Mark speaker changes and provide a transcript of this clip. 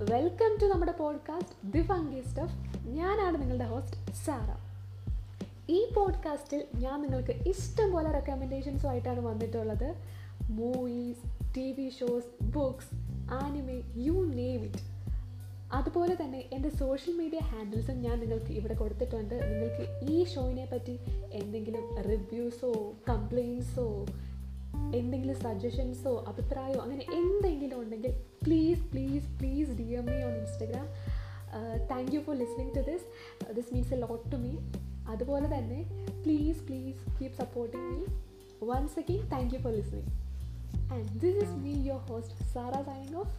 Speaker 1: Welcome to നമ്മുടെ podcast the funky stuff ഞാനാണ് നിങ്ങളുടെ ഹോസ്റ്റ് സാറ. ഈ പോഡ്കാസ്റ്റിൽ ഞാൻ നിങ്ങൾക്ക് ഇഷ്ടം പോലെ റെക്കമെൻഡേഷൻസുമായിട്ടാണ് വന്നിട്ടുള്ളത്. Movies T V shows books anime you name it അതുപോലെ തന്നെ എന്റെ സോഷ്യൽ മീഡിയ ഹാൻഡിൽസും ഞാൻ നിങ്ങൾക്ക് ഇവിടെ കൊടുത്തിട്ടുണ്ട്. നിങ്ങൾക്ക് ഈ ഷോയിനെ പറ്റി എന്തെങ്കിലും റിവ്യൂസോ കംപ്ലയിൻസോ എന്തെങ്കിലും സജഷൻസോ അഭിപ്രായമോ അങ്ങനെ എന്തെങ്കിലും thank you for listening to this this means a lot to me അതുപോലെ തന്നെ please please keep supporting me once again thank you for listening and this is me your host Sara signing off